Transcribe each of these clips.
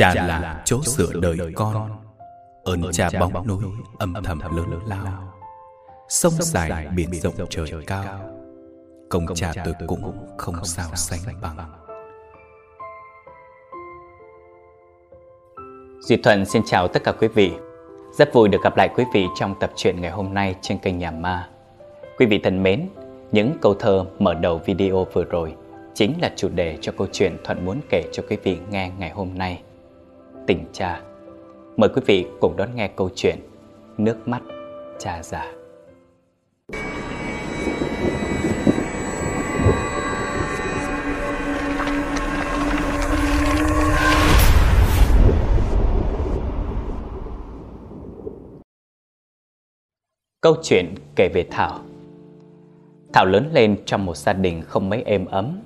Cha là chỗ dựa đời con. Ơn cha bóng núi âm thầm lớn lao. Sông dài biển rộng trời cao. Công cha tôi cũng không sao sánh bằng. Duy Thuận xin chào tất cả quý vị. Rất vui được gặp lại quý vị trong tập truyện ngày hôm nay trên kênh Nhà Ma. Quý vị thân mến, những câu thơ mở đầu video vừa rồi chính là chủ đề cho câu chuyện Thuận muốn kể cho quý vị nghe ngày hôm nay. Tình cha. Mời quý vị cùng đón nghe câu chuyện Nước mắt cha già. Câu chuyện kể về Thảo Thảo lớn lên trong một gia đình không mấy êm ấm.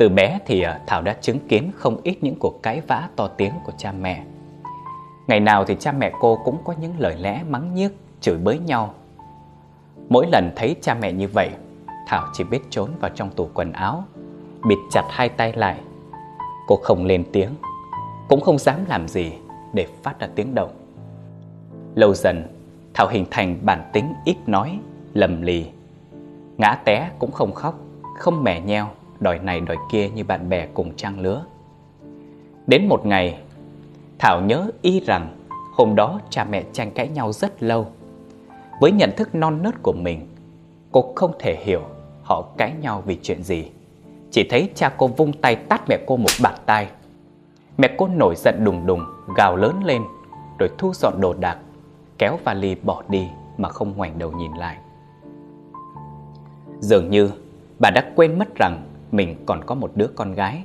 Từ bé thì ờ, Thảo đã chứng kiến không ít những cuộc cãi vã to tiếng của cha mẹ. Ngày nào thì cha mẹ cô cũng có những lời lẽ mắng nhiếc, chửi bới nhau. Mỗi lần thấy cha mẹ như vậy, Thảo chỉ biết trốn vào trong tủ quần áo, bịt chặt hai tay lại. Cô không lên tiếng, cũng không dám làm gì để phát ra tiếng động. Lâu dần, Thảo hình thành bản tính ít nói, lầm lì Ngã té cũng không khóc, không mẻ nheo, đòi này đòi kia như bạn bè cùng trang lứa. Đến một ngày, Thảo nhớ y rằng hôm đó cha mẹ tranh cãi nhau rất lâu. Với nhận thức non nớt của mình, cô không thể hiểu họ cãi nhau vì chuyện gì. Chỉ thấy cha cô vung tay tát mẹ cô một bạt tay. Mẹ cô nổi giận đùng đùng, gào lớn lên, rồi thu dọn đồ đạc, kéo vali bỏ đi mà không ngoảnh đầu nhìn lại. Dường như bà đã quên mất rằng mình còn có một đứa con gái.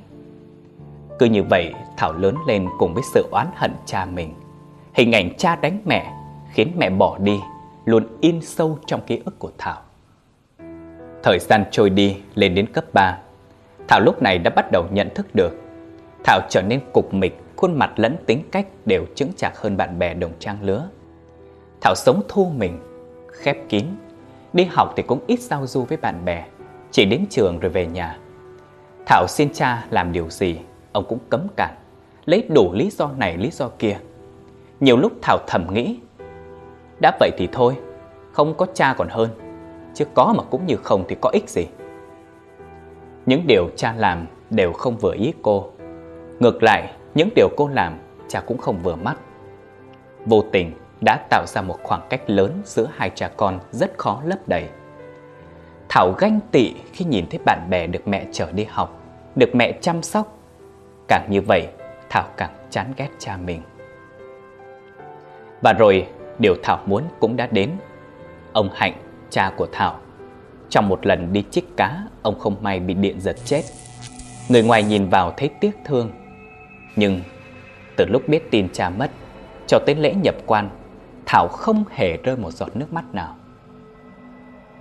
Cứ như vậy Thảo lớn lên cùng với sự oán hận cha mình. Hình ảnh cha đánh mẹ khiến mẹ bỏ đi luôn in sâu trong ký ức của Thảo. Thời gian trôi đi lên đến cấp 3. Thảo lúc này đã bắt đầu nhận thức được. Thảo trở nên cục mịch, khuôn mặt lẫn tính cách đều chứng chạc hơn bạn bè đồng trang lứa. Thảo sống thu mình, khép kín Đi học thì cũng ít giao du với bạn bè Chỉ đến trường rồi về nhà Thảo xin cha làm điều gì? Ông cũng cấm cản. Lấy đủ lý do này, lý do kia. Nhiều lúc Thảo thầm nghĩ, Đã vậy thì thôi, Không có cha còn hơn. Chứ có mà cũng như không thì có ích gì. Những điều cha làm đều không vừa ý cô. Ngược lại, những điều cô làm, cha cũng không vừa mắt. Vô tình đã tạo ra một khoảng cách lớn giữa hai cha con rất khó lấp đầy. Thảo ganh tị khi nhìn thấy bạn bè được mẹ chở đi học, được mẹ chăm sóc. Càng như vậy, Thảo càng chán ghét cha mình. Và rồi, điều Thảo muốn cũng đã đến. Ông Hạnh, cha của Thảo, trong một lần đi chích cá, ông không may bị điện giật chết. Người ngoài nhìn vào thấy tiếc thương. Nhưng từ lúc biết tin cha mất, cho tới lễ nhập quan Thảo không hề rơi một giọt nước mắt nào.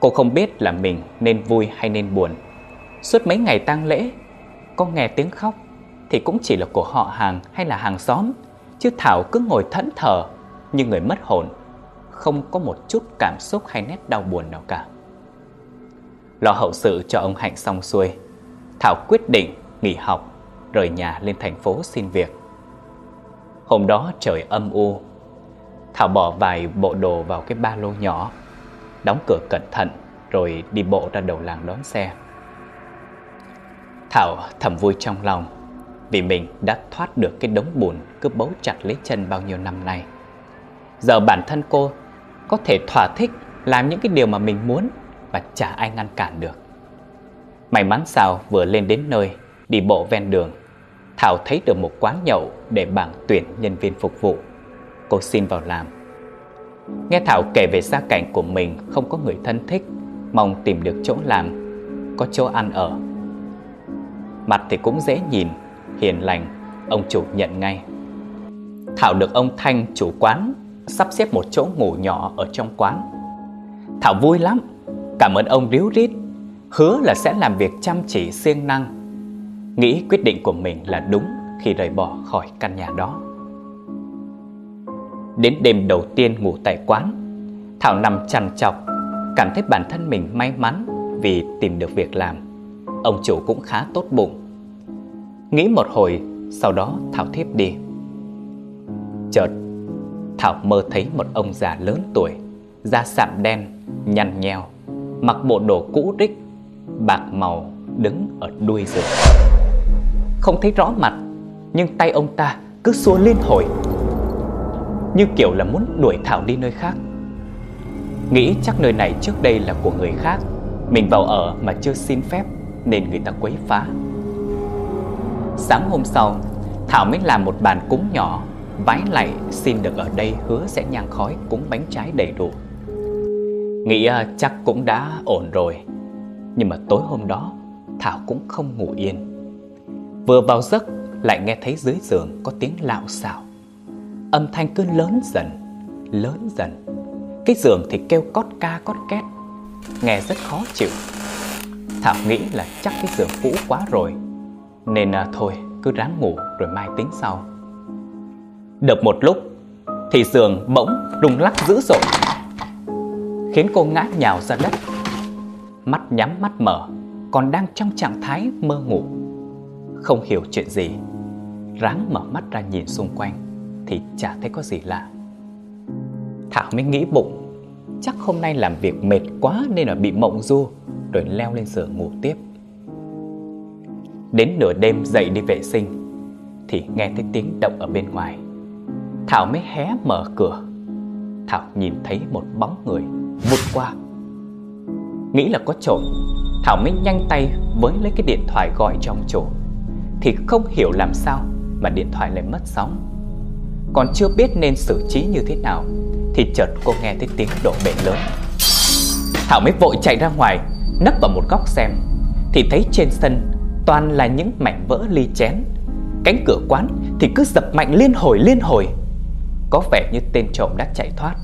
Cô không biết là mình nên vui hay nên buồn. Suốt mấy ngày tang lễ, có nghe tiếng khóc thì cũng chỉ là của họ hàng hay là hàng xóm, chứ Thảo cứ ngồi thẫn thờ như người mất hồn, không có một chút cảm xúc hay nét đau buồn nào cả. Lo hậu sự cho ông Hạnh xong xuôi, Thảo quyết định nghỉ học, rời nhà lên thành phố xin việc. Hôm đó trời âm u, Thảo bỏ vài bộ đồ vào cái ba lô nhỏ Đóng cửa cẩn thận, Rồi đi bộ ra đầu làng đón xe. Thảo thầm vui trong lòng, Vì mình đã thoát được cái đống bùn Cứ bấu chặt lấy chân bao nhiêu năm nay. Giờ bản thân cô Có thể thỏa thích Làm những cái điều mà mình muốn Và chả ai ngăn cản được. May mắn sao vừa lên đến nơi, Đi bộ ven đường, Thảo thấy được một quán nhậu Để bảng tuyển nhân viên phục vụ. Cô xin vào làm. Nghe Thảo kể về gia cảnh của mình không có người thân thích, mong tìm được chỗ làm, có chỗ ăn ở. Mặt thì cũng dễ nhìn, hiền lành, ông chủ nhận ngay. Thảo được ông Thanh chủ quán sắp xếp một chỗ ngủ nhỏ ở trong quán. Thảo vui lắm, cảm ơn ông ríu rít, hứa là sẽ làm việc chăm chỉ siêng năng. Nghĩ quyết định của mình là đúng khi rời bỏ khỏi căn nhà đó. Đến đêm đầu tiên ngủ tại quán. Thảo nằm chằn chọc Cảm thấy bản thân mình may mắn Vì tìm được việc làm. Ông chủ cũng khá tốt bụng. Nghĩ một hồi Sau đó Thảo thiếp đi. Chợt Thảo mơ thấy một ông già lớn tuổi Da sạm đen, nhăn nheo Mặc bộ đồ cũ rích Bạc màu đứng ở đuôi giường. Không thấy rõ mặt Nhưng tay ông ta cứ xua liên hồi. Như kiểu là muốn đuổi Thảo đi nơi khác. Nghĩ chắc nơi này trước đây là của người khác, Mình vào ở mà chưa xin phép Nên người ta quấy phá. Sáng hôm sau, Thảo mới làm một bàn cúng nhỏ, Vái lại xin được ở đây hứa sẽ nhang khói cúng bánh trái đầy đủ. Nghĩ à, chắc cũng đã ổn rồi, Nhưng mà tối hôm đó, Thảo cũng không ngủ yên. Vừa vào giấc, lại nghe thấy dưới giường có tiếng lạo xạo. Âm thanh cứ lớn dần, lớn dần. Cái giường thì kêu cót ca cót két Nghe rất khó chịu. Thảo nghĩ là chắc cái giường cũ quá rồi Nên à, thôi cứ ráng ngủ rồi mai tính sau. Được một lúc Thì giường bỗng rung lắc dữ dội Khiến cô ngã nhào ra đất. Mắt nhắm mắt mở Còn đang trong trạng thái mơ ngủ. Không hiểu chuyện gì Ráng mở mắt ra nhìn xung quanh. Thì chả thấy có gì lạ. Thảo mới nghĩ bụng, Chắc hôm nay làm việc mệt quá Nên là bị mộng du, Rồi leo lên giường ngủ tiếp. Đến nửa đêm dậy đi vệ sinh, Thì nghe thấy tiếng động ở bên ngoài. Thảo mới hé mở cửa. Thảo nhìn thấy một bóng người vụt qua. Nghĩ là có trộm, Thảo mới nhanh tay với lấy cái điện thoại gọi cho ông chủ Thì không hiểu làm sao mà điện thoại lại mất sóng. Còn chưa biết nên xử trí như thế nào, Thì chợt cô nghe thấy tiếng đổ bể lớn. Thảo mới vội chạy ra ngoài, Nấp vào một góc xem, Thì thấy trên sân toàn là những mảnh vỡ ly chén. Cánh cửa quán thì cứ dập mạnh liên hồi liên hồi. Có vẻ như tên trộm đã chạy thoát.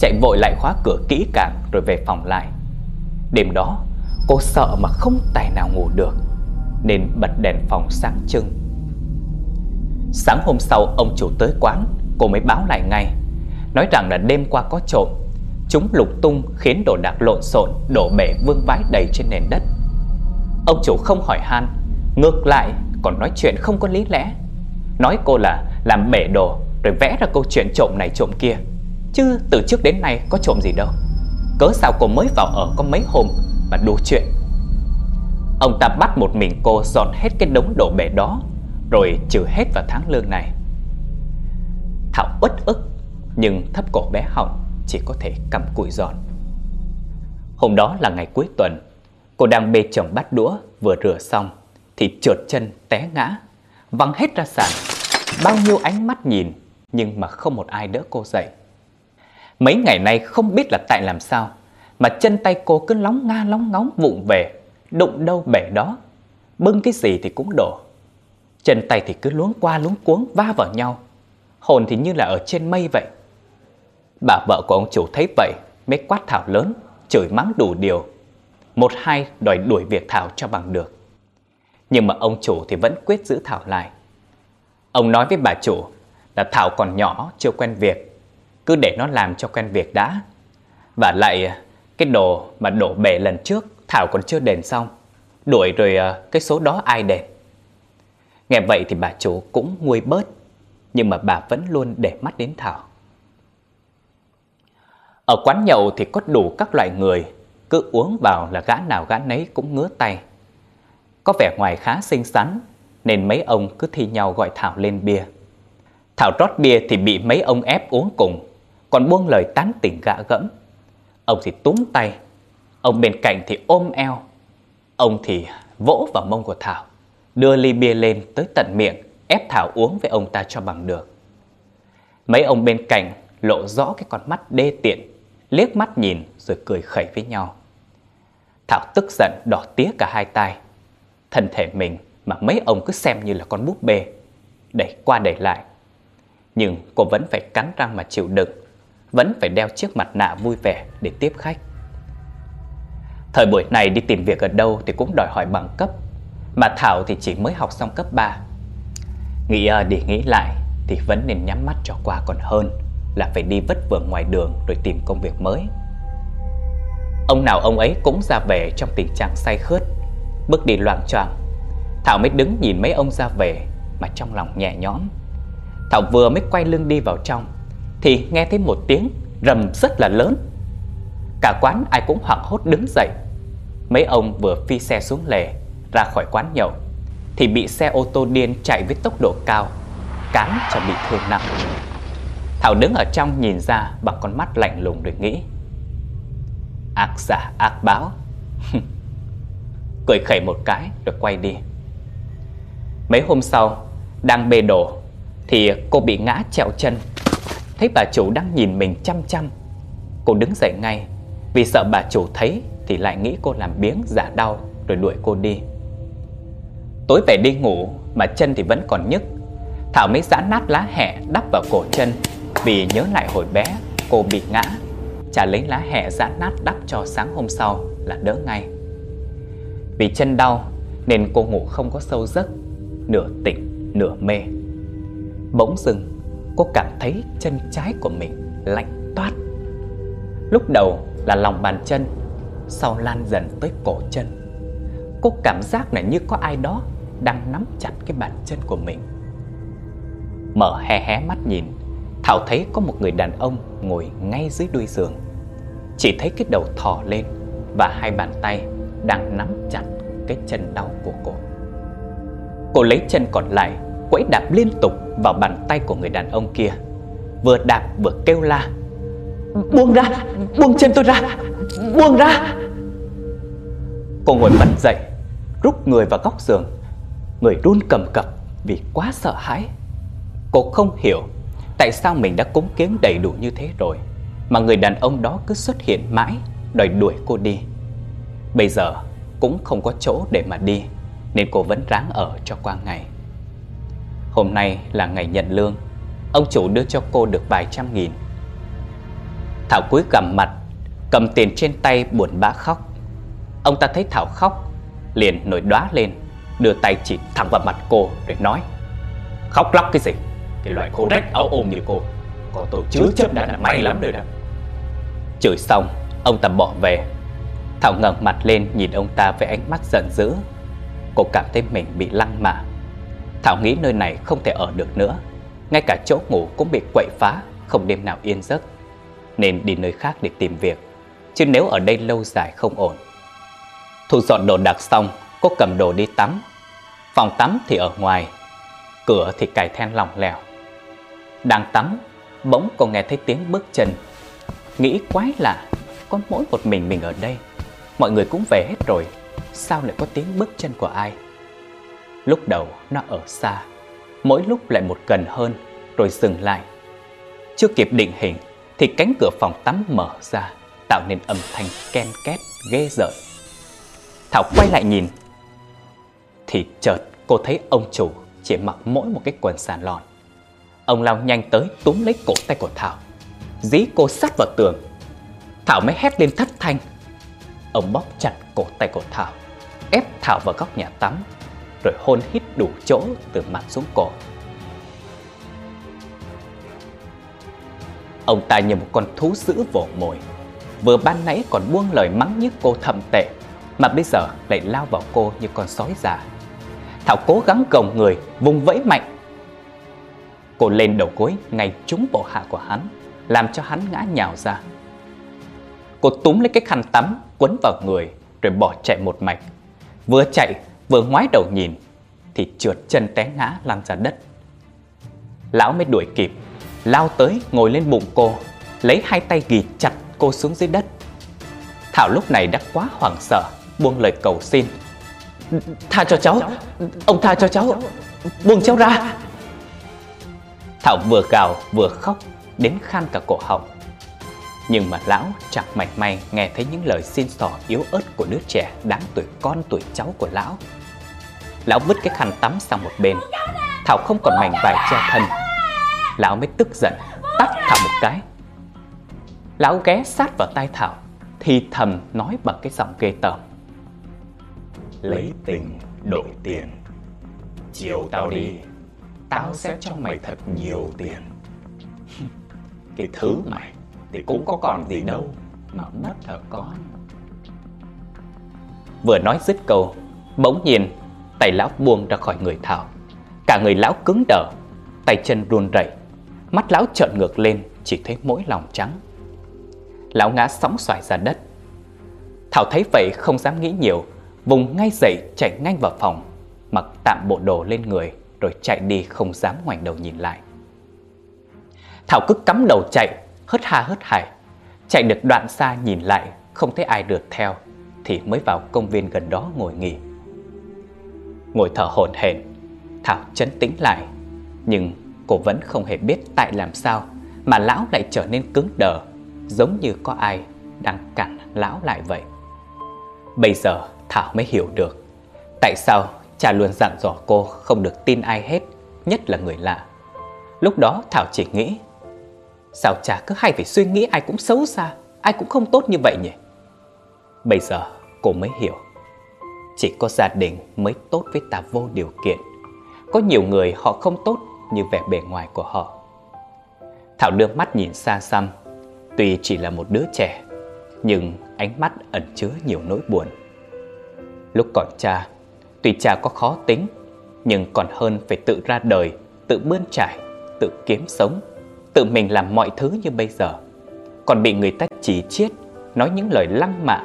Chạy vội lại khóa cửa kỹ càng rồi về phòng lại. Đêm đó, cô sợ mà không tài nào ngủ được, Nên bật đèn phòng sáng trưng. Sáng hôm sau, ông chủ tới quán, Cô mới báo lại ngay. Nói rằng là đêm qua có trộm. Chúng lục tung khiến đồ đạc lộn xộn, Đổ bể vương vãi đầy trên nền đất. Ông chủ không hỏi han, Ngược lại còn nói chuyện không có lý lẽ. Nói cô là làm bể đồ Rồi vẽ ra câu chuyện trộm này trộm kia. Chứ từ trước đến nay có trộm gì đâu. Cớ sao cô mới vào ở có mấy hôm Mà đủ chuyện? Ông ta bắt một mình cô dọn hết cái đống đổ bể đó rồi trừ hết vào tháng lương này. Thảo uất ức, Nhưng thấp cổ bé họng Chỉ có thể cầm cụi giòn. Hôm đó là ngày cuối tuần, Cô đang bê chồng bát đũa Vừa rửa xong Thì trượt chân té ngã, Văng hết ra sàn. Bao nhiêu ánh mắt nhìn Nhưng mà không một ai đỡ cô dậy. Mấy ngày nay không biết là tại làm sao Mà chân tay cô cứ lóng nga lóng ngóng vụng về, Đụng đâu bể đó. Bưng cái gì thì cũng đổ. Chân tay thì cứ luống qua luống cuống, va vào nhau. Hồn thì như là ở trên mây vậy. Bà vợ của ông chủ thấy vậy, Mới quát Thảo lớn, Chửi mắng đủ điều. Một hai đòi đuổi việc Thảo cho bằng được. Nhưng mà ông chủ thì vẫn quyết giữ Thảo lại. Ông nói với bà chủ là Thảo còn nhỏ, chưa quen việc. Cứ để nó làm cho quen việc đã. Và lại à, cái đồ mà đổ bể lần trước, Thảo còn chưa đền xong. Đuổi rồi à, cái số đó ai đền? Nghe vậy thì bà chủ cũng nguôi bớt Nhưng mà bà vẫn luôn để mắt đến Thảo. Ở quán nhậu thì có đủ các loại người Cứ uống vào là gã nào gã nấy cũng ngứa tay. Có vẻ ngoài khá xinh xắn Nên mấy ông cứ thi nhau gọi Thảo lên bia. Thảo rót bia thì bị mấy ông ép uống cùng còn buông lời tán tỉnh gã gẫm. Ông thì túm tay, ông bên cạnh thì ôm eo, ông thì vỗ vào mông của Thảo, đưa ly bia lên tới tận miệng, ép Thảo uống với ông ta cho bằng được. Mấy ông bên cạnh lộ rõ cái con mắt đê tiện, liếc mắt nhìn rồi cười khẩy với nhau. Thảo tức giận đỏ tía cả hai tay. Thân thể mình mà mấy ông cứ xem như là con búp bê, đẩy qua đẩy lại. Nhưng cô vẫn phải cắn răng mà chịu đựng vẫn phải đeo chiếc mặt nạ vui vẻ để tiếp khách. Thời buổi này đi tìm việc ở đâu thì cũng đòi hỏi bằng cấp, mà Thảo thì chỉ mới học xong cấp 3. Nghĩ ờ, để nghĩ lại thì vẫn nên nhắm mắt cho qua còn hơn là phải đi vất vưởng ngoài đường rồi tìm công việc mới. Ông nào ông ấy cũng ra về trong tình trạng say khướt, bước đi loạn choạng. Thảo mới đứng nhìn mấy ông ra về mà trong lòng nhẹ nhõm. Thảo vừa mới quay lưng đi vào trong Thì nghe thấy một tiếng rầm rất là lớn Cả quán ai cũng hoảng hốt đứng dậy Mấy ông vừa phi xe xuống lề ra khỏi quán nhậu, Thì bị xe ô tô điên chạy với tốc độ cao, Cán cho bị thương nặng. Thảo đứng ở trong nhìn ra, bằng con mắt lạnh lùng rồi nghĩ. Ác giả, ác báo. Cười khẩy một cái rồi quay đi. Mấy hôm sau, Đang bê đồ, Thì cô bị ngã trẹo chân. Thấy bà chủ đang nhìn mình chăm chăm, Cô đứng dậy ngay. Vì sợ bà chủ thấy, Thì lại nghĩ cô làm biếng, giả đau, Rồi đuổi cô đi. Tối về đi ngủ Mà chân thì vẫn còn nhức. Thảo mới giã nát lá hẹ đắp vào cổ chân, Vì nhớ lại hồi bé, Cô bị ngã. Chả lấy lá hẹ giã nát đắp cho sáng hôm sau Là đỡ ngay. Vì chân đau Nên cô ngủ không có sâu giấc, Nửa tỉnh, nửa mê. Bỗng dưng Cô cảm thấy chân trái của mình lạnh toát. Lúc đầu là lòng bàn chân, Sau lan dần tới cổ chân. Cô cảm giác là như có ai đó đang nắm chặt cái bàn chân của mình. Mở hé hé mắt nhìn Thảo thấy có một người đàn ông ngồi ngay dưới đuôi giường. Chỉ thấy cái đầu thò lên Và hai bàn tay đang nắm chặt cái chân đau của cô. Cô lấy chân còn lại Quẫy đạp liên tục vào bàn tay của người đàn ông kia. Vừa đạp vừa kêu la Buông ra, buông chân tôi ra, buông ra. Cô ngồi bật dậy Rút người vào góc giường. Người run cầm cập vì quá sợ hãi. Cô không hiểu Tại sao mình đã cúng kiến đầy đủ như thế rồi, Mà người đàn ông đó cứ xuất hiện mãi, Đòi đuổi cô đi. Bây giờ cũng không có chỗ để mà đi, Nên cô vẫn ráng ở cho qua ngày. Hôm nay là ngày nhận lương, Ông chủ đưa cho cô được vài trăm nghìn. Thảo cúi gằm mặt, Cầm tiền trên tay buồn bã khóc. Ông ta thấy Thảo khóc, Liền nổi đóa lên. Đưa tay chỉ thẳng vào mặt cô rồi nói Khóc lóc cái gì? Cái loại khô rách áo ôm như cô Còn tôi chứa chấp đã là may lắm rồi đó. Chửi xong Ông ta bỏ về. Thảo ngẩng mặt lên nhìn ông ta với ánh mắt giận dữ. Cô cảm thấy mình bị lăng mạ. Thảo nghĩ nơi này không thể ở được nữa. Ngay cả chỗ ngủ cũng bị quậy phá Không đêm nào yên giấc. Nên đi nơi khác để tìm việc Chứ nếu ở đây lâu dài không ổn. Thu dọn đồ đạc xong Cô cầm đồ đi tắm. Phòng tắm thì ở ngoài, Cửa thì cài then lỏng lẻo. Đang tắm, Bỗng cô nghe thấy tiếng bước chân. Nghĩ quái lạ, Có mỗi một mình mình ở đây, Mọi người cũng về hết rồi, Sao lại có tiếng bước chân của ai? Lúc đầu nó ở xa, Mỗi lúc lại một gần hơn, Rồi dừng lại. Chưa kịp định hình Thì cánh cửa phòng tắm mở ra, Tạo nên âm thanh ken két, ghê rợn. Thảo quay lại nhìn thì chợt cô thấy ông chủ Chỉ mặc mỗi một cái quần sàn lòn Ông lao nhanh tới túm lấy cổ tay của Thảo, Dí cô sát vào tường. Thảo mới hét lên thất thanh. Ông bóp chặt cổ tay của Thảo, Ép Thảo vào góc nhà tắm, Rồi hôn hít đủ chỗ từ mặt xuống cổ. Ông ta như một con thú dữ vồ mồi, Vừa ban nãy còn buông lời mắng nhiếc cô thầm tệ, Mà bây giờ lại lao vào cô như con sói già. Thảo cố gắng gồng người, vùng vẫy mạnh. Cô lên đầu gối, ngay trúng bộ hạ của hắn, Làm cho hắn ngã nhào ra. Cô túm lấy cái khăn tắm, Quấn vào người, Rồi bỏ chạy một mạch. Vừa chạy, vừa ngoái đầu nhìn, Thì trượt chân té ngã lăn ra đất. Lão mới đuổi kịp, Lao tới ngồi lên bụng cô, Lấy hai tay ghì chặt cô xuống dưới đất. Thảo lúc này đã quá hoảng sợ, Buông lời cầu xin. Tha cho cháu Ông tha cho cháu Buông cháu ra Thảo vừa gào vừa khóc Đến khan cả cổ họng Nhưng mà lão chẳng mảnh may nghe thấy những lời xin xỏ yếu ớt của đứa trẻ đáng tuổi con tuổi cháu của lão. Lão vứt cái khăn tắm sang một bên. Thảo không còn mảnh vải che thân. Lão mới tức giận, tắt Thảo một cái. Lão ghé sát vào tai Thảo, thì thầm nói bằng cái giọng ghê tởm. Lấy tình, đổi tiền. Chiều tao đi, Tao sẽ cho mày thật nhiều tiền. Cái thứ mày thì cũng có còn gì đâu mà mất hả con Vừa nói dứt câu, Bỗng nhiên, tay lão buông ra khỏi người Thảo. Cả người lão cứng đờ, Tay chân run rẩy. Mắt lão trợn ngược lên, Chỉ thấy mỗi lòng trắng. Lão ngã sóng xoài ra đất. Thảo thấy vậy không dám nghĩ nhiều Vùng ngay dậy chạy nhanh vào phòng, Mặc tạm bộ đồ lên người, Rồi chạy đi không dám ngoảnh đầu nhìn lại. Thảo cứ cắm đầu chạy, Hớt ha hớt hải. Chạy được đoạn xa nhìn lại, Không thấy ai được theo, Thì mới vào công viên gần đó ngồi nghỉ. Ngồi thở hổn hển, Thảo chấn tĩnh lại. Nhưng cô vẫn không hề biết tại làm sao, Mà lão lại trở nên cứng đờ, Giống như có ai đang cản lão lại vậy. Bây giờ Thảo mới hiểu được Tại sao cha luôn dặn dò cô không được tin ai hết, Nhất là người lạ. Lúc đó Thảo chỉ nghĩ, Sao cha cứ hay phải suy nghĩ ai cũng xấu xa, Ai cũng không tốt như vậy nhỉ? Bây giờ cô mới hiểu, Chỉ có gia đình mới tốt với ta vô điều kiện. Có nhiều người họ không tốt như vẻ bề ngoài của họ. Thảo đưa mắt nhìn xa xăm Tuy chỉ là một đứa trẻ, Nhưng ánh mắt ẩn chứa nhiều nỗi buồn. Lúc còn cha, Tuy cha có khó tính, Nhưng còn hơn phải tự ra đời, Tự bươn trải, Tự kiếm sống, Tự mình làm mọi thứ như bây giờ. Còn bị người ta chỉ chiết Nói những lời lăng mạ.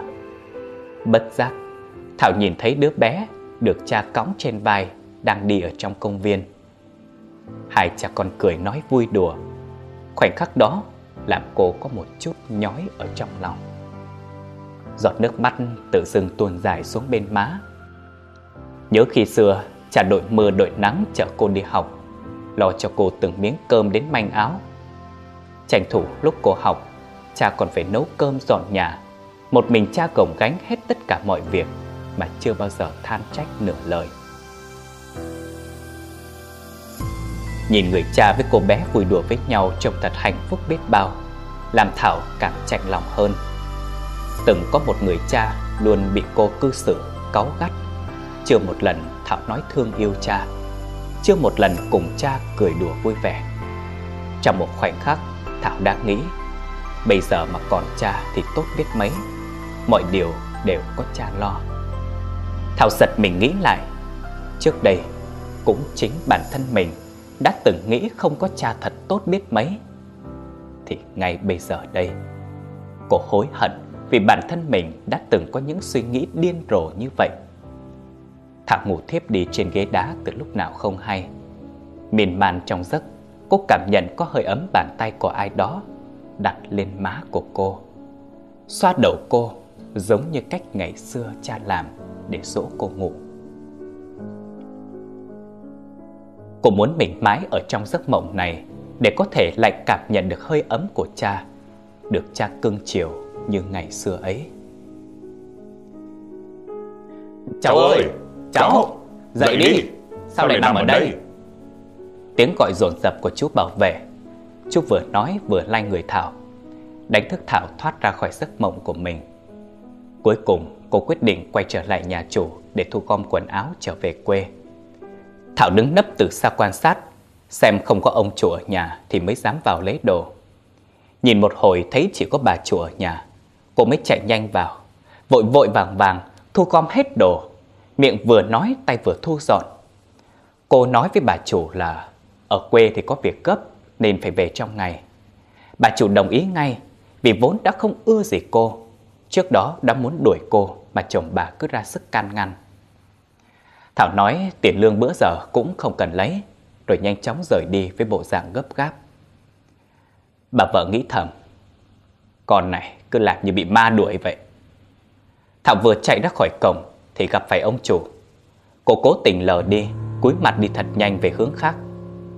Bất giác, Thảo nhìn thấy đứa bé Được cha cõng trên vai, Đang đi ở trong công viên. Hai cha con cười nói vui đùa. Khoảnh khắc đó, Làm cô có một chút nhói ở trong lòng. Giọt nước mắt tự dưng tuôn dài xuống bên má. Nhớ khi xưa Cha đội mưa đội nắng chở cô đi học, Lo cho cô từng miếng cơm đến manh áo. Tranh thủ lúc cô học, Cha còn phải nấu cơm dọn nhà. Một mình cha gồng gánh hết tất cả mọi việc Mà chưa bao giờ than trách nửa lời. Nhìn người cha với cô bé vui đùa với nhau Trông thật hạnh phúc biết bao, Làm Thảo càng chạnh lòng hơn. Từng có một người cha Luôn bị cô cư xử, cáu gắt. Chưa một lần Thảo nói thương yêu cha. Chưa một lần cùng cha cười đùa vui vẻ. Trong một khoảnh khắc Thảo đã nghĩ Bây giờ mà còn cha thì tốt biết mấy. Mọi điều đều có cha lo. Thảo giật mình nghĩ lại Trước đây Cũng chính bản thân mình Đã từng nghĩ không có cha thật tốt biết mấy. Thì ngay bây giờ đây Cô hối hận. Vì bản thân mình đã từng có những suy nghĩ điên rồ như vậy Thảo ngủ thiếp đi trên ghế đá từ lúc nào không hay Miền man trong giấc Cô cảm nhận có hơi ấm bàn tay của ai đó đặt lên má của cô. Xoa đầu cô giống như cách ngày xưa cha làm để dỗ cô ngủ. Cô muốn mình mãi ở trong giấc mộng này để có thể lại cảm nhận được hơi ấm của cha, được cha cưng chiều như ngày xưa ấy. Cháu ơi, cháu, dậy đi, sao lại nằm ở đây? Tiếng gọi dồn dập của chú bảo vệ. Chú vừa nói vừa lay người Thảo. Đánh thức Thảo thoát ra khỏi giấc mộng của mình. Cuối cùng cô quyết định quay trở lại nhà chủ Để thu gom quần áo trở về quê. Thảo đứng nấp từ xa quan sát Xem không có ông chủ ở nhà Thì mới dám vào lấy đồ. Nhìn một hồi thấy chỉ có bà chủ ở nhà Cô mới chạy nhanh vào Vội vội vàng vàng, thu gom hết đồ Miệng vừa nói, tay vừa thu dọn Cô nói với bà chủ là, ở quê thì có việc gấp, nên phải về trong ngày. Bà chủ đồng ý ngay, vì vốn đã không ưa gì cô. Trước đó đã muốn đuổi cô, mà chồng bà cứ ra sức can ngăn. Thảo nói tiền lương bữa giờ cũng không cần lấy, rồi nhanh chóng rời đi với bộ dạng gấp gáp. Bà vợ nghĩ thầm, Con này cứ lạc như bị ma đuổi vậy. Thảo vừa chạy ra khỏi cổng Thì gặp phải ông chủ. Cô cố tình lờ đi, Cúi mặt đi thật nhanh về hướng khác.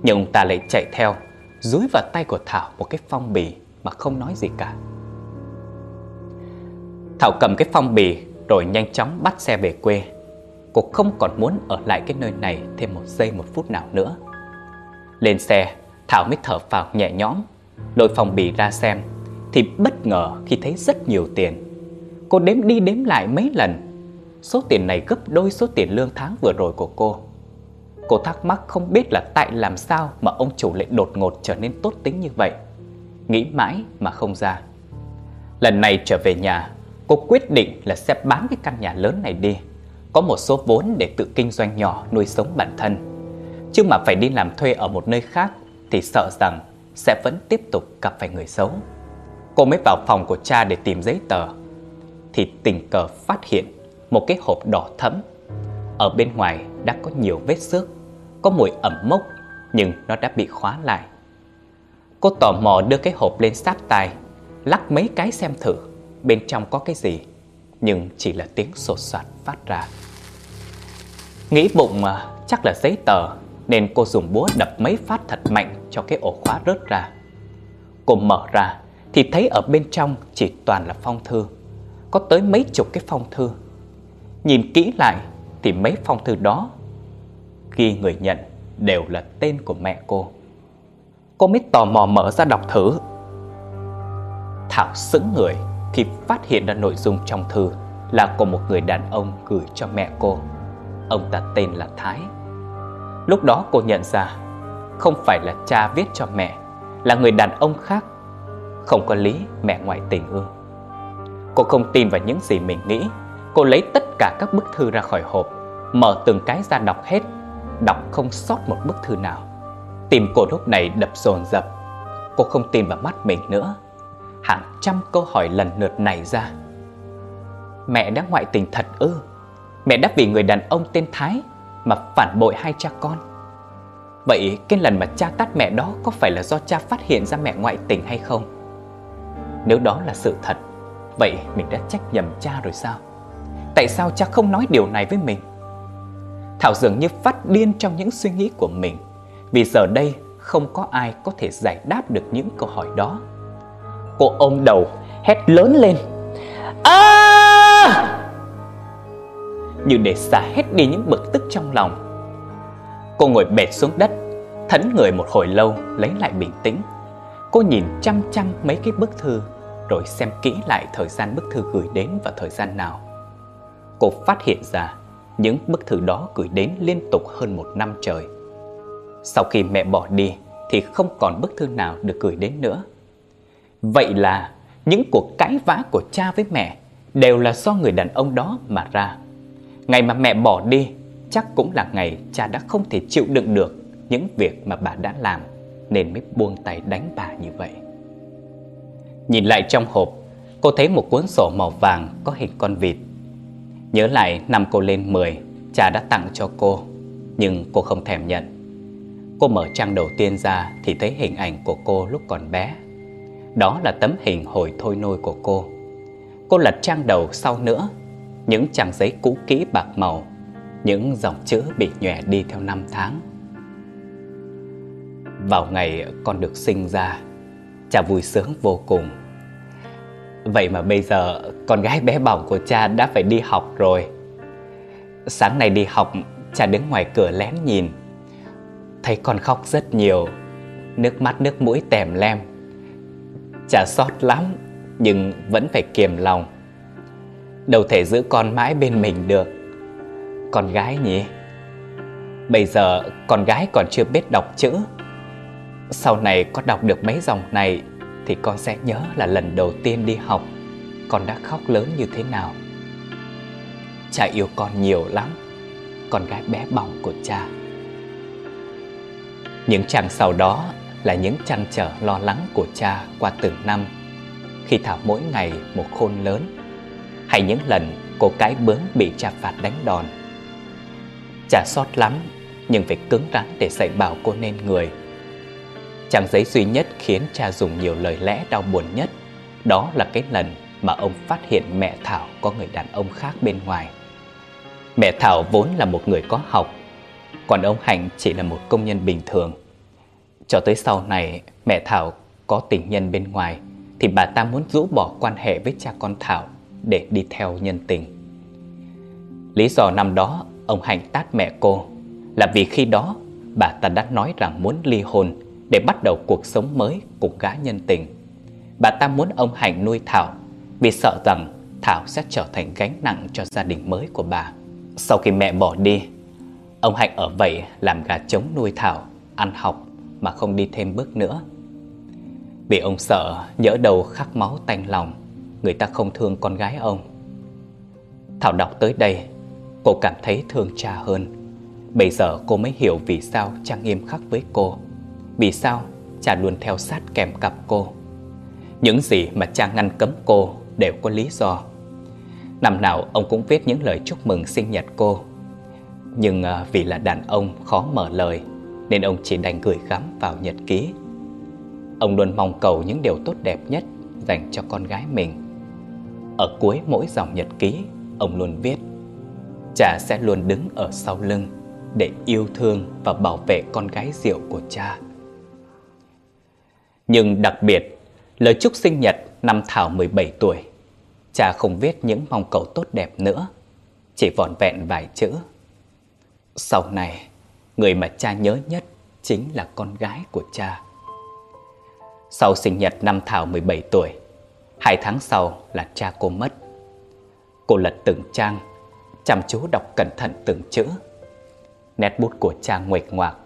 Nhưng ông ta lại chạy theo, Dúi vào tay của Thảo một cái phong bì Mà không nói gì cả. Thảo cầm cái phong bì Rồi nhanh chóng bắt xe về quê. Cô không còn muốn ở lại cái nơi này Thêm một giây một phút nào nữa. Lên xe, Thảo mới thở phào nhẹ nhõm, Lôi phong bì ra xem. Thì bất ngờ khi thấy rất nhiều tiền Cô đếm đi đếm lại mấy lần Số tiền này gấp đôi số tiền lương tháng vừa rồi của cô Cô thắc mắc không biết là tại làm sao mà ông chủ lại đột ngột trở nên tốt tính như vậy. Nghĩ mãi mà không ra. Lần này trở về nhà, cô quyết định là sẽ bán cái căn nhà lớn này đi. Có một số vốn để tự kinh doanh nhỏ nuôi sống bản thân. Chứ mà phải đi làm thuê ở một nơi khác Thì sợ rằng sẽ vẫn tiếp tục gặp phải người xấu Cô mới vào phòng của cha để tìm giấy tờ. Thì tình cờ phát hiện một cái hộp đỏ thẫm. Ở bên ngoài đã có nhiều vết xước, Có mùi ẩm mốc, Nhưng nó đã bị khóa lại. Cô tò mò đưa cái hộp lên sát tai, Lắc mấy cái xem thử, Bên trong có cái gì, Nhưng chỉ là tiếng sột soạt phát ra. Nghĩ bụng mà chắc là giấy tờ, Nên cô dùng búa đập mấy phát thật mạnh Cho cái ổ khóa rớt ra. Cô mở ra thì thấy ở bên trong chỉ toàn là phong thư Có tới mấy chục cái phong thư Nhìn kỹ lại Thì mấy phong thư đó khi người nhận đều là tên của mẹ cô Cô mới tò mò mở ra đọc thử Thảo sững người khi phát hiện ra nội dung trong thư là của một người đàn ông gửi cho mẹ cô. Ông ta tên là Thái. Lúc đó cô nhận ra không phải là cha viết cho mẹ, là người đàn ông khác. Không có lý mẹ ngoại tình ư. Cô không tin vào những gì mình nghĩ. Cô lấy tất cả các bức thư ra khỏi hộp, mở từng cái ra đọc hết, đọc không sót một bức thư nào. Tim cô lúc này đập dồn dập. Cô không tin vào mắt mình nữa hàng trăm câu hỏi lần lượt nảy ra. Mẹ đã ngoại tình thật ư? Mẹ đã vì người đàn ông tên Thái mà phản bội hai cha con. Vậy cái lần mà cha tát mẹ đó có phải là do cha phát hiện ra mẹ ngoại tình hay không? Nếu đó là sự thật, vậy mình đã trách nhầm cha rồi sao? Tại sao cha không nói điều này với mình? Thảo dường như phát điên trong những suy nghĩ của mình Vì giờ đây không có ai có thể giải đáp được những câu hỏi đó. Cô ôm đầu hét lớn lên. À Như để xả hết đi những bực tức trong lòng. Cô ngồi bệt xuống đất Thẫn người một hồi lâu lấy lại bình tĩnh. Cô nhìn chăm chăm mấy cái bức thư Rồi xem kỹ lại thời gian bức thư gửi đến và thời gian nào. Cô phát hiện ra những bức thư đó gửi đến liên tục hơn một năm trời. Sau khi mẹ bỏ đi thì không còn bức thư nào được gửi đến nữa. Vậy là những cuộc cãi vã của cha với mẹ đều là do người đàn ông đó mà ra. Ngày mà mẹ bỏ đi, chắc cũng là ngày cha đã không thể chịu đựng được những việc mà bà đã làm nên mới buông tay đánh bà như vậy. Nhìn lại trong hộp, cô thấy một cuốn sổ màu vàng có hình con vịt. Nhớ lại năm cô lên 10, cha đã tặng cho cô, nhưng cô không thèm nhận. Cô mở trang đầu tiên ra thì thấy hình ảnh của cô lúc còn bé đó là tấm hình hồi thôi nôi của cô Cô lật trang đầu sau nữa Những trang giấy cũ kỹ bạc màu Những dòng chữ bị nhòe đi theo năm tháng vào ngày con được sinh ra, Cha vui sướng vô cùng. Vậy mà bây giờ con gái bé bỏng của cha đã phải đi học rồi. Sáng nay đi học, cha đứng ngoài cửa lén nhìn. Thấy con khóc rất nhiều, Nước mắt nước mũi tèm lem. Cha xót lắm, Nhưng vẫn phải kiềm lòng. Đâu thể giữ con mãi bên mình được. Con gái nhỉ? Bây giờ con gái còn chưa biết đọc chữ. Sau này có đọc được mấy dòng này Thì con sẽ nhớ là lần đầu tiên đi học. Con đã khóc lớn như thế nào? Cha yêu con nhiều lắm. Con gái bé bỏng của cha. Những chàng sau đó là những trăn trở lo lắng của cha qua từng năm. Khi Thảo mỗi ngày một khôn lớn, hay những lần cô cái bướng bị cha phạt đánh đòn. Cha xót lắm, nhưng phải cứng rắn để dạy bảo cô nên người. Trang giấy duy nhất khiến cha dùng nhiều lời lẽ đau buồn nhất đó là cái lần mà ông phát hiện mẹ Thảo có người đàn ông khác bên ngoài. Mẹ Thảo vốn là một người có học, còn ông Hạnh chỉ là một công nhân bình thường. Cho tới sau này mẹ Thảo có tình nhân bên ngoài Thì bà ta muốn rũ bỏ quan hệ với cha con Thảo Để đi theo nhân tình Lý do năm đó ông Hạnh tát mẹ cô Là vì khi đó bà ta đã nói rằng muốn ly hôn để bắt đầu cuộc sống mới cùng gã nhân tình Bà ta muốn ông Hạnh nuôi Thảo Vì sợ rằng Thảo sẽ trở thành gánh nặng cho gia đình mới của bà Sau khi mẹ bỏ đi Ông Hạnh ở vậy làm gà trống nuôi Thảo Ăn học mà không đi thêm bước nữa. Vì ông sợ nhỡ đầu khắc máu tanh lòng, người ta không thương con gái ông. Thảo đọc tới đây, cô cảm thấy thương cha hơn. Bây giờ cô mới hiểu vì sao cha nghiêm khắc với cô vì sao cha luôn theo sát kèm cặp cô? Những gì mà cha ngăn cấm cô đều có lý do. Năm nào ông cũng viết những lời chúc mừng sinh nhật cô. Nhưng à, vì là đàn ông khó mở lời, Nên ông chỉ đành gửi gắm vào nhật ký. Ông luôn mong cầu những điều tốt đẹp nhất dành cho con gái mình. Ở cuối mỗi dòng nhật ký, Ông luôn viết, Cha sẽ luôn đứng ở sau lưng Để yêu thương và bảo vệ con gái diệu của cha. Nhưng đặc biệt, Lời chúc sinh nhật năm Thảo 17 tuổi, Cha không viết những mong cầu tốt đẹp nữa, Chỉ vòn vẹn vài chữ. Sau này, Người mà cha nhớ nhất Chính là con gái của cha. Sau sinh nhật năm Thảo 17 tuổi, Hai tháng sau là cha cô mất. Cô lật từng trang, Chăm chú đọc cẩn thận từng chữ. Nét bút của cha nguệch ngoạc,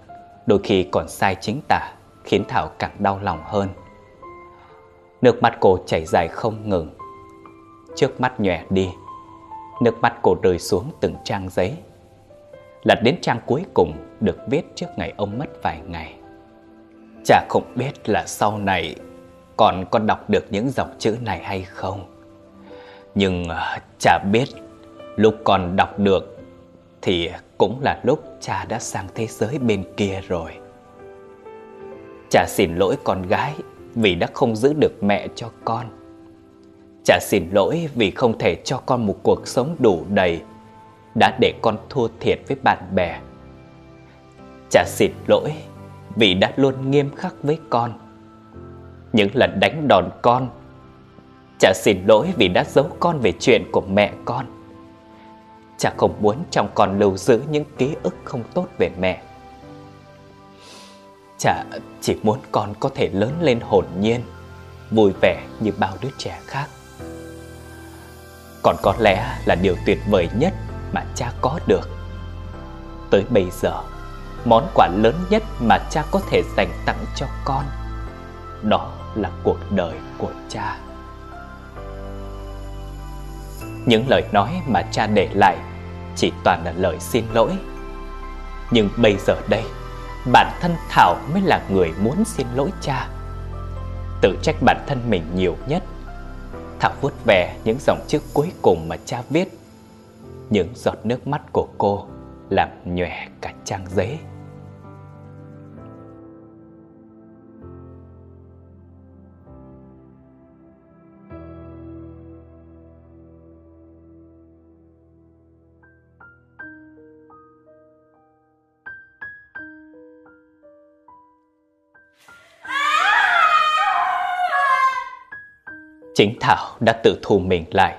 Đôi khi còn sai chính tả. Khiến Thảo càng đau lòng hơn. Nước mắt cô chảy dài không ngừng. Trước mắt nhòe đi, Nước mắt cô rơi xuống từng trang giấy. Lật đến trang cuối cùng Được viết trước ngày ông mất vài ngày. Chả không biết là sau này Còn có đọc được những dòng chữ này hay không. Nhưng ờ, chả biết Lúc còn đọc được Thì cũng là lúc cha đã sang thế giới bên kia rồi. Cha xin lỗi con gái Vì đã không giữ được mẹ cho con. Cha xin lỗi vì không thể cho con một cuộc sống đủ đầy, Đã để con thua thiệt với bạn bè. Cha xin lỗi vì đã luôn nghiêm khắc với con. Những lần đánh đòn con Cha xin lỗi vì đã giấu con về chuyện của mẹ con. Cha không muốn trong con lưu giữ những ký ức không tốt về mẹ chả, chỉ muốn con có thể lớn lên hồn nhiên, Vui vẻ như bao đứa trẻ khác. Còn có lẽ là điều tuyệt vời nhất mà cha có được. Tới bây giờ, Món quà lớn nhất mà cha có thể dành tặng cho con, Đó là cuộc đời của cha. Những lời nói mà cha để lại Chỉ toàn là lời xin lỗi. Nhưng bây giờ đây Bản thân Thảo mới là người muốn xin lỗi cha. Tự trách bản thân mình nhiều nhất. Thảo vuốt về những dòng chữ cuối cùng mà cha viết. Những giọt nước mắt của cô làm nhòe cả trang giấy. Chính Thảo đã tự thù mình lại.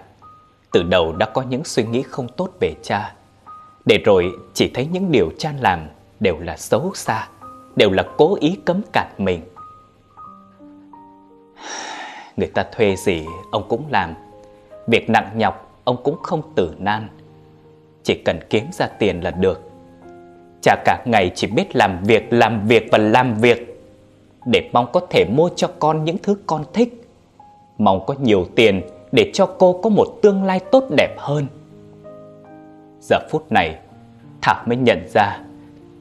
Từ đầu đã có những suy nghĩ không tốt về cha. Để rồi chỉ thấy những điều cha làm đều là xấu xa Đều là cố ý cấm cản mình. Người ta thuê gì ông cũng làm. Việc nặng nhọc ông cũng không tử nan. Chỉ cần kiếm ra tiền là được. Cha cả ngày chỉ biết làm việc, làm việc và làm việc. Để mong có thể mua cho con những thứ con thích mong có nhiều tiền để cho cô có một tương lai tốt đẹp hơn. Giờ phút này, Thảo mới nhận ra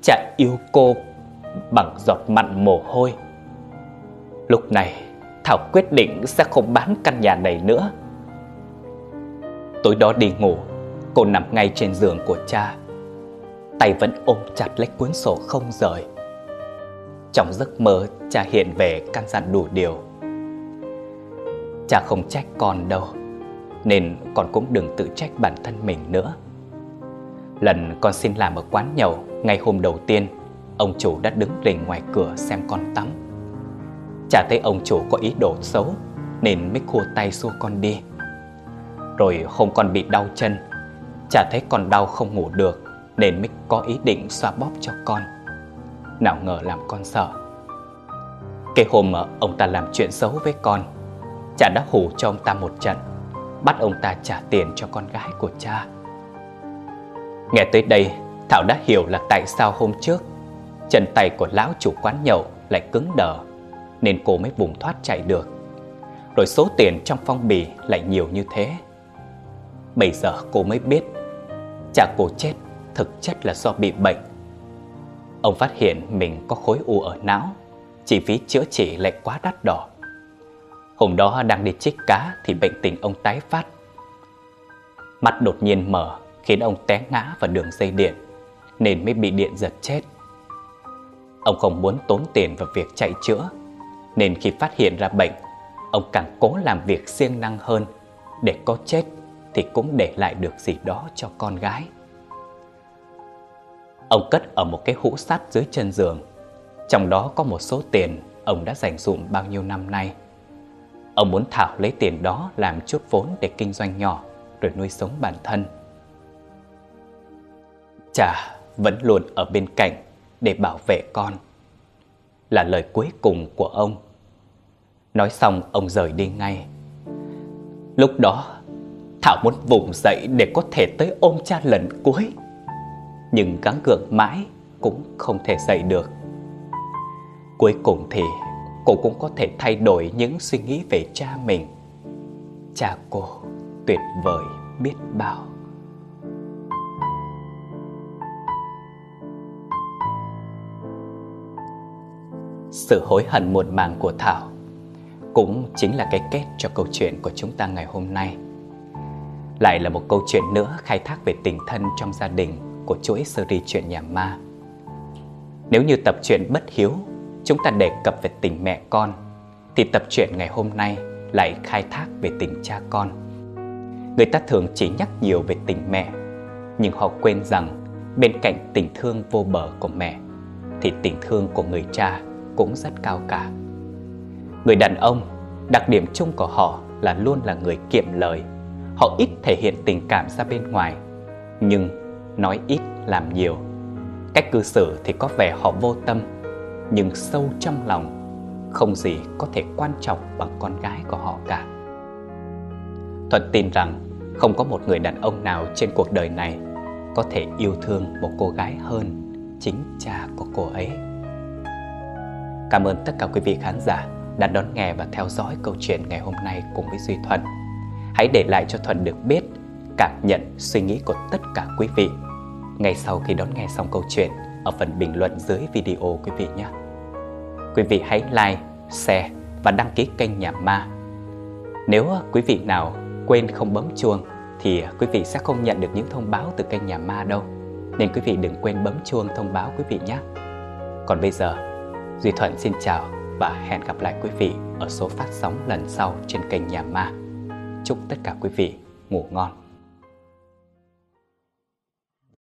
cha yêu cô bằng giọt mặn mồ hôi. Lúc này, Thảo quyết định sẽ không bán căn nhà này nữa. Tối đó đi ngủ, cô nằm ngay trên giường của cha. Tay vẫn ôm chặt lấy cuốn sổ không rời. Trong giấc mơ, cha hiện về căn dặn đủ điều. Cha không trách con đâu, Nên con cũng đừng tự trách bản thân mình nữa. Lần con xin làm ở quán nhậu Ngày hôm đầu tiên, Ông chủ đã đứng rình ngoài cửa xem con tắm. Chả thấy ông chủ có ý đồ xấu, Nên mới khua tay xua con đi. Rồi hôm con bị đau chân, chả thấy con đau không ngủ được, Nên mới có ý định xoa bóp cho con. Nào ngờ làm con sợ. Cái hôm ông ta làm chuyện xấu với con Cha đã hù cho ông ta một trận Bắt ông ta trả tiền cho con gái của cha. Nghe tới đây Thảo đã hiểu là tại sao hôm trước Chân tay của lão chủ quán nhậu lại cứng đờ Nên cô mới vùng thoát chạy được. Rồi số tiền trong phong bì lại nhiều như thế. Bây giờ cô mới biết Cha cô chết thực chất là do bị bệnh. Ông phát hiện mình có khối u ở não, chi phí chữa trị lại quá đắt đỏ. Hôm đó đang đi chích cá thì bệnh tình ông tái phát. Mắt đột nhiên mở khiến ông té ngã vào đường dây điện nên mới bị điện giật chết. Ông không muốn tốn tiền vào việc chạy chữa nên khi phát hiện ra bệnh, ông càng cố làm việc siêng năng hơn để có chết thì cũng để lại được gì đó cho con gái. Ông cất ở một cái hũ sắt dưới chân giường, trong đó có một số tiền ông đã dành dụm bao nhiêu năm nay. Ông muốn Thảo lấy tiền đó làm chút vốn để kinh doanh nhỏ, rồi nuôi sống bản thân. Cha vẫn luôn ở bên cạnh để bảo vệ con. Là lời cuối cùng của ông. Nói xong, ông rời đi ngay. Lúc đó, Thảo muốn vùng dậy để có thể tới ôm cha lần cuối, Nhưng gắng gượng mãi cũng không thể dậy được Cuối cùng thì cô cũng có thể thay đổi những suy nghĩ về cha mình Cha cô tuyệt vời, biết bao Sự hối hận muộn màng của Thảo cũng chính là cái kết cho câu chuyện của chúng ta ngày hôm nay. Lại là một câu chuyện nữa khai thác về tình thân trong gia đình của chuỗi series chuyện nhà ma. Nếu như tập truyện Bất Hiếu chúng ta đề cập về tình mẹ con, thì tập truyện ngày hôm nay lại khai thác về tình cha con. Người ta thường chỉ nhắc nhiều về tình mẹ, nhưng họ quên rằng bên cạnh tình thương vô bờ của mẹ, thì tình thương của người cha cũng rất cao cả. Người đàn ông, đặc điểm chung của họ là luôn là người kiệm lời. Họ ít thể hiện tình cảm ra bên ngoài, nhưng nói ít làm nhiều. Cách cư xử thì có vẻ họ vô tâm, nhưng sâu trong lòng không gì có thể quan trọng bằng con gái của họ cả. Thuận tin rằng không có một người đàn ông nào trên cuộc đời này có thể yêu thương một cô gái hơn chính cha của cô ấy. Cảm ơn tất cả quý vị khán giả đã đón nghe và theo dõi câu chuyện ngày hôm nay cùng với Duy Thuận. Hãy để lại cho Thuận được biết cảm nhận, suy nghĩ của tất cả quý vị ngay sau khi đón nghe xong câu chuyện ở phần bình luận dưới video quý vị nhé. Quý vị hãy like, share và đăng ký kênh Nhà Ma. Nếu quý vị nào quên không bấm chuông thì quý vị sẽ không nhận được những thông báo từ kênh Nhà Ma đâu. Nên quý vị đừng quên bấm chuông thông báo quý vị nhé. Còn bây giờ, Duy Thuận xin chào và hẹn gặp lại quý vị ở số phát sóng lần sau trên kênh Nhà Ma. Chúc tất cả quý vị ngủ ngon.